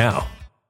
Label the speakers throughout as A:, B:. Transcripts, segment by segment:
A: now.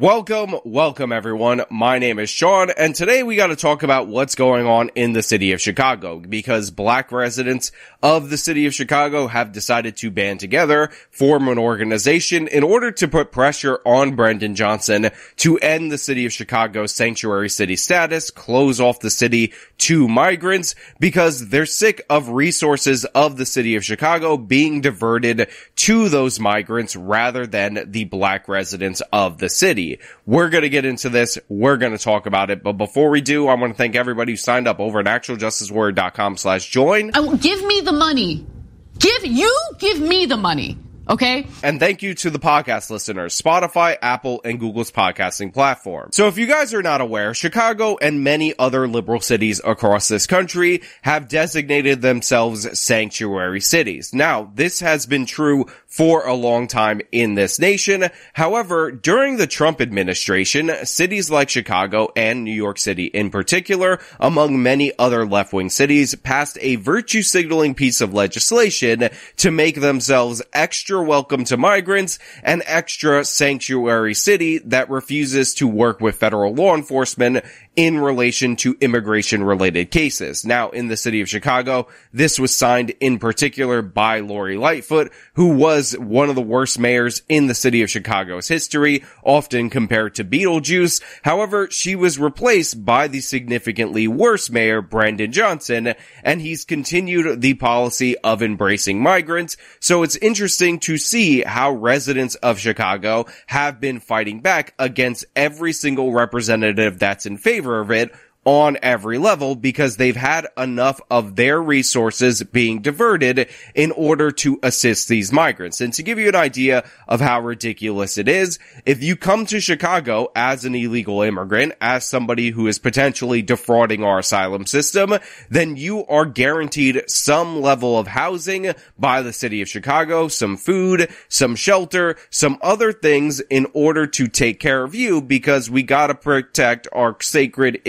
B: Welcome, welcome everyone. My name is Sean and today we got to talk about what's going on in the city of Chicago because black residents of the city of Chicago have decided to band together, form an organization in order to put pressure on Brandon Johnson to end the city of Chicago's sanctuary city status, close off the city to migrants because they're sick of resources of the city of Chicago being diverted to those migrants rather than the black residents of the city. We're going to get into this. We're going to talk about it. But before we do, I want to thank everybody who signed up over at actualjusticewarrior.com slash join.
C: Oh, give me the money. Give you give me the money. Okay.
B: And thank you to the podcast listeners, Spotify, Apple, and Google's podcasting platform. So if you guys are not aware, Chicago and many other liberal cities across this country have designated themselves sanctuary cities. Now, this has been true for a long time in this nation. However, during the Trump administration, cities like Chicago and New York City in particular, among many other left-wing cities, passed a virtue signaling piece of legislation to make themselves extra welcome to migrants an extra sanctuary city that refuses to work with federal law enforcement in relation to immigration related cases. Now, in the city of Chicago, this was signed in particular by Lori Lightfoot, who was one of the worst mayors in the city of Chicago's history, often compared to Beetlejuice. However, she was replaced by the significantly worse mayor, Brandon Johnson, and he's continued the policy of embracing migrants. So it's interesting to see how residents of Chicago have been fighting back against every single representative that's in favor favor of it on every level because they've had enough of their resources being diverted in order to assist these migrants. And to give you an idea of how ridiculous it is, if you come to Chicago as an illegal immigrant, as somebody who is potentially defrauding our asylum system, then you are guaranteed some level of housing by the city of Chicago, some food, some shelter, some other things in order to take care of you because we gotta protect our sacred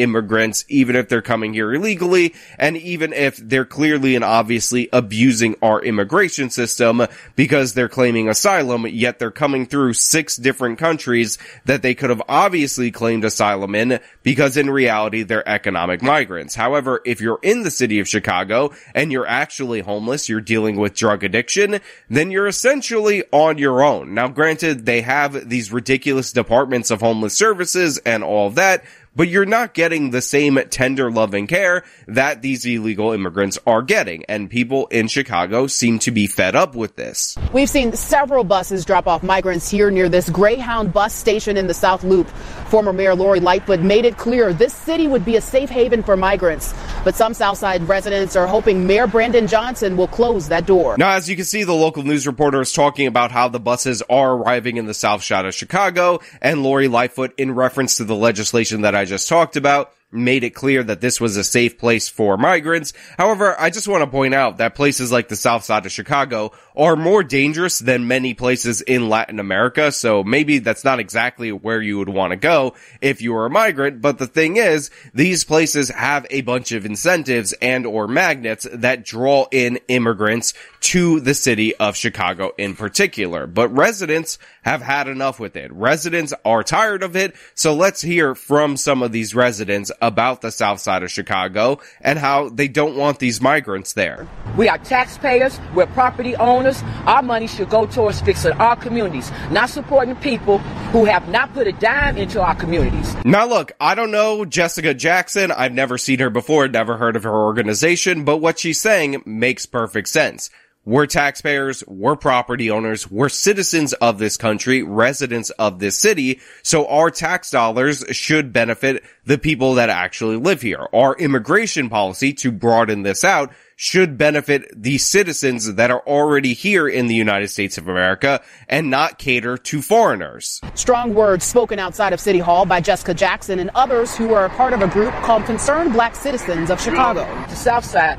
B: even if they're coming here illegally, and even if they're clearly and obviously abusing our immigration system because they're claiming asylum, yet they're coming through six different countries that they could have obviously claimed asylum in because in reality they're economic migrants. However, if you're in the city of Chicago and you're actually homeless, you're dealing with drug addiction, then you're essentially on your own. Now granted, they have these ridiculous departments of homeless services and all of that, but you're not getting the same tender loving care that these illegal immigrants are getting. And people in Chicago seem to be fed up with this.
D: We've seen several buses drop off migrants here near this Greyhound bus station in the South Loop. Former Mayor Lori Lightfoot made it clear this city would be a safe haven for migrants. But some Southside residents are hoping Mayor Brandon Johnson will close that door.
B: Now, as you can see, the local news reporter is talking about how the buses are arriving in the South Side of Chicago and Lori Lightfoot in reference to the legislation that I just talked about made it clear that this was a safe place for migrants. However, I just want to point out that places like the south side of Chicago are more dangerous than many places in Latin America. So maybe that's not exactly where you would want to go if you were a migrant. But the thing is, these places have a bunch of incentives and or magnets that draw in immigrants to the city of Chicago in particular. But residents have had enough with it. Residents are tired of it. So let's hear from some of these residents about the south side of Chicago and how they don't want these migrants there.
E: We are taxpayers, we're property owners. Our money should go towards fixing our communities, not supporting people who have not put a dime into our communities.
B: Now look, I don't know Jessica Jackson. I've never seen her before, never heard of her organization, but what she's saying makes perfect sense We're taxpayers, we're property owners, we're citizens of this country, residents of this city, so our tax dollars should benefit the people that actually live here. Our immigration policy, to broaden this out, should benefit the citizens that are already here in the United States of America and not cater to foreigners.
D: Strong words spoken outside of City Hall by Jessica Jackson and others who are a part of a group called Concerned Black Citizens of Chicago.
E: The South Side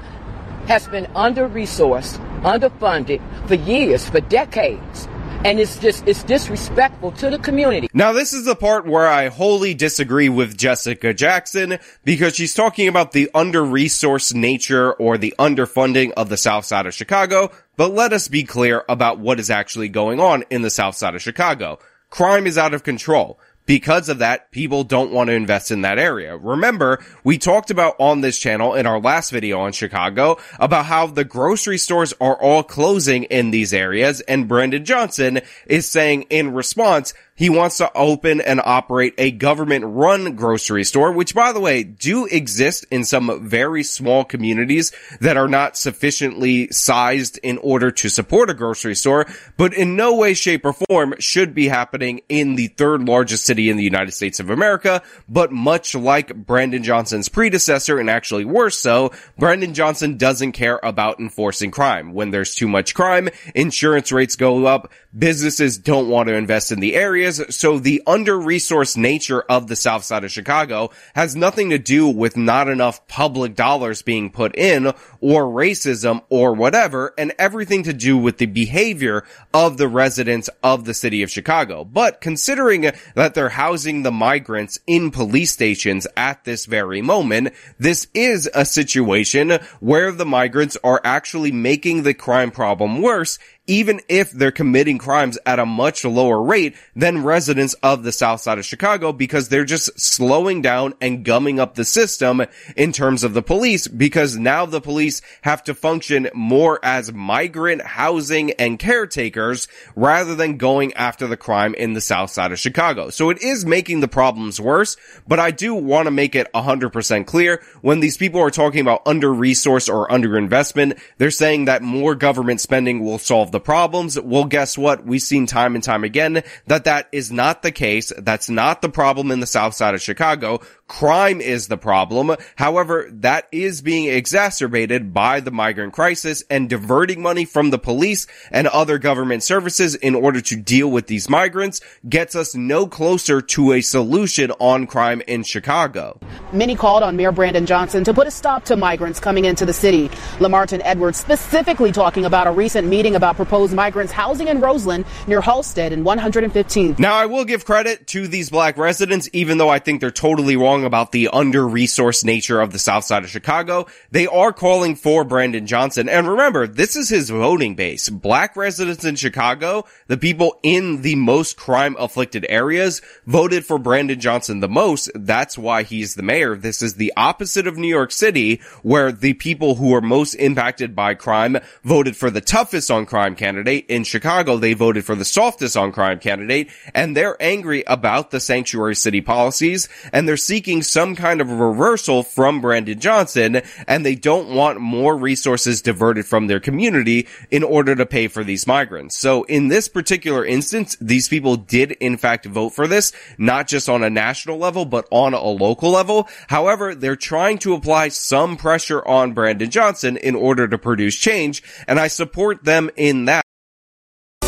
E: has been under resourced, underfunded for years, for decades. And it's just, it's disrespectful to the community.
B: Now, this is the part where I wholly disagree with Jessica Jackson because she's talking about the under-resourced nature or the underfunding of the South Side of Chicago. But let us be clear about what is actually going on in the South Side of Chicago. Crime is out of control. Because of that, people don't want to invest in that area. Remember, we talked about on this channel in our last video on Chicago about how the grocery stores are all closing in these areas and Brandon Johnson is saying in response, he wants to open and operate a government run grocery store, which by the way, do exist in some very small communities that are not sufficiently sized in order to support a grocery store, but in no way, shape or form should be happening in the third largest city in the United States of America. But much like Brandon Johnson's predecessor and actually worse so, Brandon Johnson doesn't care about enforcing crime. When there's too much crime, insurance rates go up, businesses don't want to invest in the area so the under-resourced nature of the south side of Chicago has nothing to do with not enough public dollars being put in or racism or whatever and everything to do with the behavior of the residents of the city of Chicago. But considering that they're housing the migrants in police stations at this very moment, this is a situation where the migrants are actually making the crime problem worse even if they're committing crimes at a much lower rate than residents of the south side of Chicago because they're just slowing down and gumming up the system in terms of the police because now the police have to function more as migrant housing and caretakers rather than going after the crime in the south side of Chicago. So it is making the problems worse, but I do want to make it 100% clear when these people are talking about under-resourced or underinvestment, they're saying that more government spending will solve the problems. Well, guess what? We've seen time and time again that that is not the case. That's not the problem in the south side of Chicago. Crime is the problem. However, that is being exacerbated by the migrant crisis and diverting money from the police and other government services in order to deal with these migrants gets us no closer to a solution on crime in Chicago.
D: Many called on Mayor Brandon Johnson to put a stop to migrants coming into the city. Lamartin Edwards specifically talking about a recent meeting about proposed migrants housing in Roseland near Halsted and 115th.
B: Now, I will give credit to these black residents, even though I think they're totally wrong about the under-resourced nature of the south side of Chicago. They are calling for Brandon Johnson. And remember, this is his voting base. Black residents in Chicago, the people in the most crime afflicted areas, voted for Brandon Johnson the most. That's why he's the mayor. This is the opposite of New York City, where the people who are most impacted by crime voted for the toughest on crime candidate. In Chicago, they voted for the softest on crime candidate, and they're angry about the sanctuary city policies, and they're seeking some kind of reversal from Brandon Johnson, and they don't want more resources diverted from their community in order to pay for these migrants. So in this particular instance, these people did in fact vote for this, not just on a national level, but on a local level. However, they're trying to apply some pressure on Brandon Johnson in order to produce change, and I support them in that.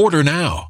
F: Order now.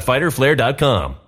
A: www.fighterflare.com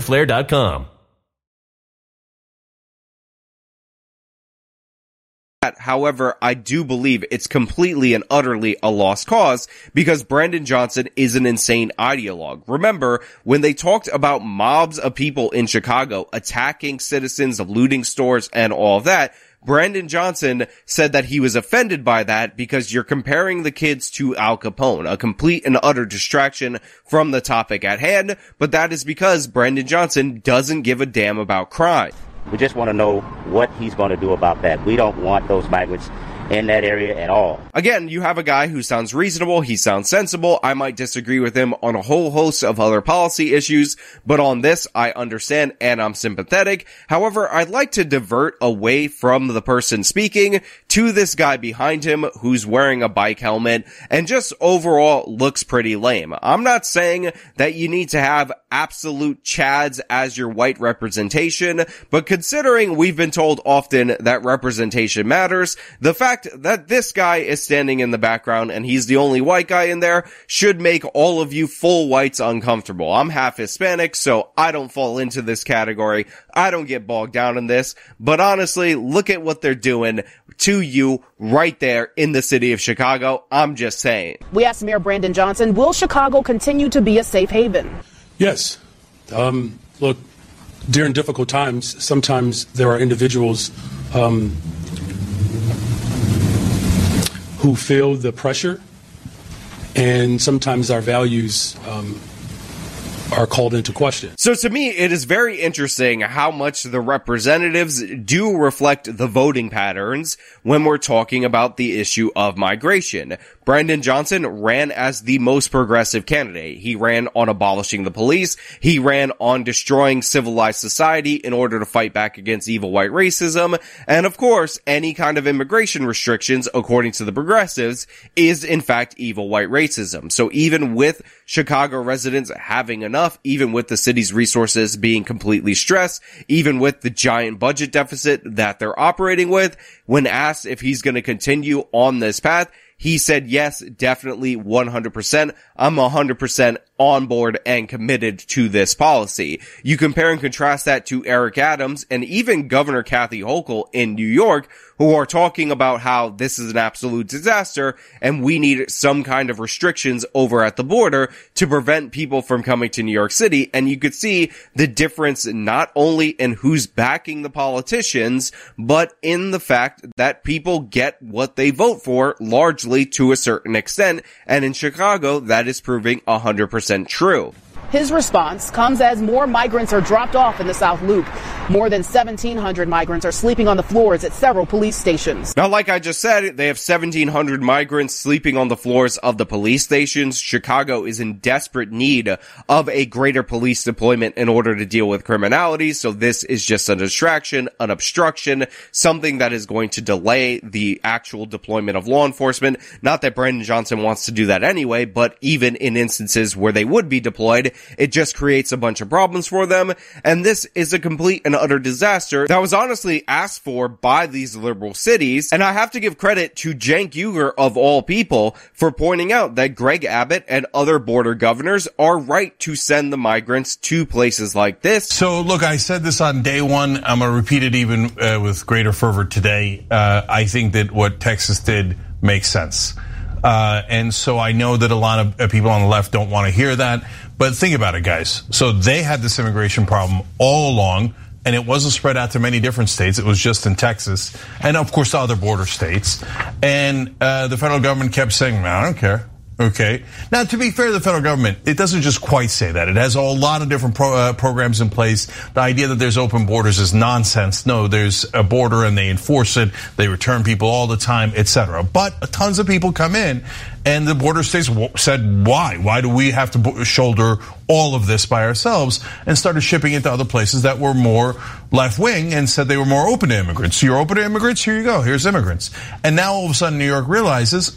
A: fighterflare.com.
B: However, I do believe it's completely and utterly a lost cause because Brandon Johnson is an insane ideologue. Remember, when they talked about mobs of people in Chicago attacking citizens, looting stores, and all that, Brandon Johnson said that he was offended by that because you're comparing the kids to Al Capone, a complete and utter distraction from the topic at hand, but that is because Brandon Johnson doesn't give a damn about crime.
G: We just want to know what he's going to do about that. We don't want those migrants in that area at all.
B: Again, you have a guy who sounds reasonable, he sounds sensible. I might disagree with him on a whole host of other policy issues, but on this, I understand and I'm sympathetic. However, I'd like to divert away from the person speaking to this guy behind him who's wearing a bike helmet and just overall looks pretty lame. I'm not saying that you need to have absolute chads as your white representation, but considering we've been told often that representation matters, the fact that this guy is standing in the background and he's the only white guy in there should make all of you full whites uncomfortable. I'm half Hispanic, so I don't fall into this category. I don't get bogged down in this, but honestly, look at what they're doing to you right there in the city of Chicago. I'm just saying.
D: We asked Mayor Brandon Johnson, will Chicago continue to be a safe haven?
H: Yes. Um, look, during difficult times, sometimes there are individuals um, who feel the pressure, and sometimes our values um, are called into question.
B: So to me, it is very interesting how much the representatives do reflect the voting patterns when we're talking about the issue of migration. Brandon Johnson ran as the most progressive candidate. He ran on abolishing the police. He ran on destroying civilized society in order to fight back against evil white racism. And of course, any kind of immigration restrictions, according to the progressives, is in fact evil white racism. So even with Chicago residents having enough, even with the city's resources being completely stressed, even with the giant budget deficit that they're operating with, when asked if he's going to continue on this path, he said, yes, definitely 100%. I'm 100% on board and committed to this policy. You compare and contrast that to Eric Adams and even Governor Kathy Hochul in New York, who are talking about how this is an absolute disaster and we need some kind of restrictions over at the border to prevent people from coming to New York City. And you could see the difference not only in who's backing the politicians, but in the fact that people get what they vote for largely to a certain extent. And in Chicago, that is proving 100% true.
D: His response comes as more migrants are dropped off in the South Loop. More than 1,700 migrants are sleeping on the floors at several police stations.
B: Now, like I just said, they have 1,700 migrants sleeping on the floors of the police stations. Chicago is in desperate need of a greater police deployment in order to deal with criminality. So this is just a distraction, an obstruction, something that is going to delay the actual deployment of law enforcement. Not that Brandon Johnson wants to do that anyway, but even in instances where they would be deployed, it just creates a bunch of problems for them. And this is a complete and utter disaster that was honestly asked for by these liberal cities. And I have to give credit to Cenk Uygur of all people for pointing out that Greg Abbott and other border governors are right to send the migrants to places like this.
I: So look, I said this on day one. I'm going to repeat it even uh, with greater fervor today. Uh, I think that what Texas did makes sense. Uh, and so I know that a lot of uh, people on the left don't want to hear that. But think about it, guys. So they had this immigration problem all along, and it wasn't spread out to many different states. It was just in Texas, and of course, other border states. And uh, the federal government kept saying, "I don't care." Okay. Now, to be fair, the federal government, it doesn't just quite say that. It has a lot of different pro, uh, programs in place. The idea that there's open borders is nonsense. No, there's a border and they enforce it. They return people all the time, etc. But tons of people come in and the border states said, why? Why do we have to shoulder all of this by ourselves? And started shipping it to other places that were more left wing and said they were more open to immigrants. So you're open to immigrants? Here you go. Here's immigrants. And now all of a sudden New York realizes,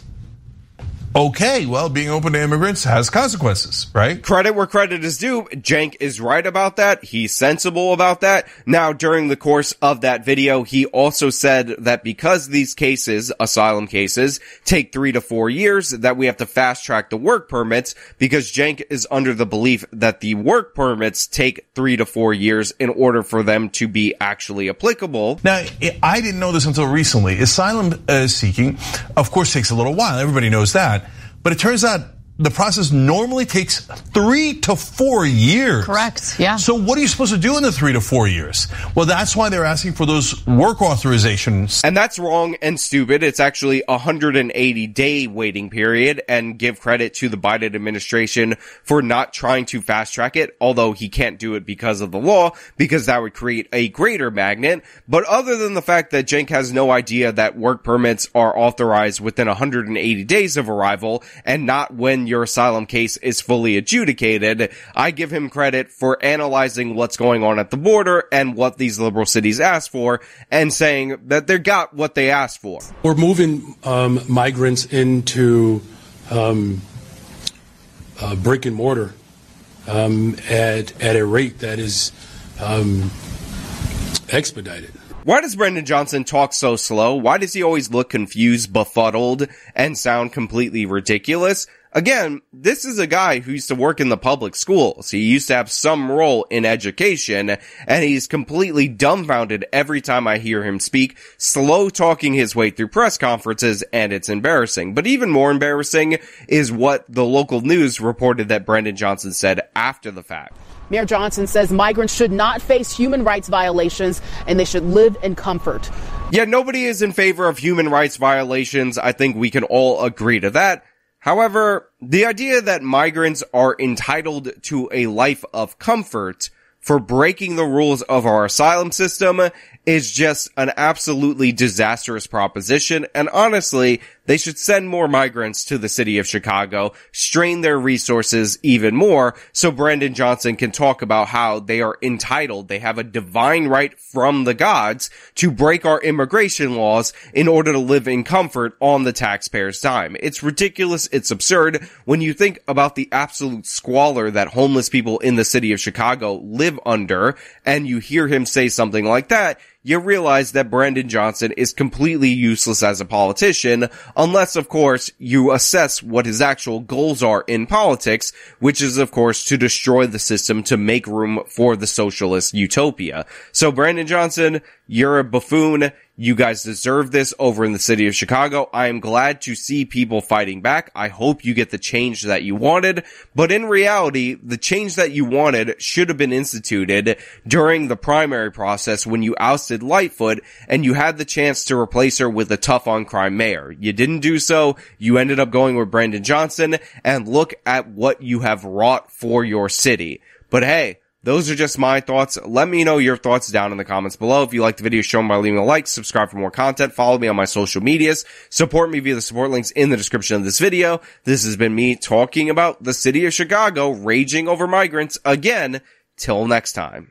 I: okay, well, being open to immigrants has consequences, right?
B: Credit where credit is due. Cenk is right about that. He's sensible about that. Now, during the course of that video, he also said that because these cases, asylum cases, take three to four years, that we have to fast track the work permits because Cenk is under the belief that the work permits take three to four years in order for them to be actually applicable.
I: Now, I didn't know this until recently. Asylum uh, seeking, of course, takes a little while. Everybody knows that. But it turns out the process normally takes three to four years.
C: Correct. Yeah.
I: So what are you supposed to do in the three to four years? Well, that's why they're asking for those work authorizations.
B: And that's wrong and stupid. It's actually a 180 day waiting period and give credit to the Biden administration for not trying to fast track it, although he can't do it because of the law, because that would create a greater magnet. But other than the fact that Cenk has no idea that work permits are authorized within 180 days of arrival and not when your asylum case is fully adjudicated. I give him credit for analyzing what's going on at the border and what these liberal cities asked for and saying that they got what they asked for.
H: We're moving um, migrants into um, uh, brick and mortar um, at, at a rate that is um, expedited.
B: Why does Brandon Johnson talk so slow? Why does he always look confused, befuddled, and sound completely ridiculous? Again, this is a guy who used to work in the public schools. He used to have some role in education, and he's completely dumbfounded every time I hear him speak, slow talking his way through press conferences, and it's embarrassing. But even more embarrassing is what the local news reported that Brandon Johnson said after the fact.
D: Mayor Johnson says migrants should not face human rights violations and they should live in comfort.
B: Yeah, nobody is in favor of human rights violations. I think we can all agree to that. However, the idea that migrants are entitled to a life of comfort for breaking the rules of our asylum system is just an absolutely disastrous proposition. And honestly, they should send more migrants to the city of Chicago, strain their resources even more so Brandon Johnson can talk about how they are entitled. They have a divine right from the gods to break our immigration laws in order to live in comfort on the taxpayer's dime. It's ridiculous. It's absurd when you think about the absolute squalor that homeless people in the city of Chicago live under and you hear him say something like that you realize that Brandon Johnson is completely useless as a politician, unless of course you assess what his actual goals are in politics, which is of course to destroy the system to make room for the socialist utopia. So Brandon Johnson, you're a buffoon. You guys deserve this over in the city of Chicago. I am glad to see people fighting back. I hope you get the change that you wanted. But in reality, the change that you wanted should have been instituted during the primary process when you ousted Lightfoot and you had the chance to replace her with a tough on crime mayor. You didn't do so. You ended up going with Brandon Johnson and look at what you have wrought for your city. But hey, those are just my thoughts. Let me know your thoughts down in the comments below. If you like the video, show them by leaving a like, subscribe for more content, follow me on my social medias, support me via the support links in the description of this video. This has been me talking about the city of Chicago raging over migrants again. Till next time.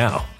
A: now.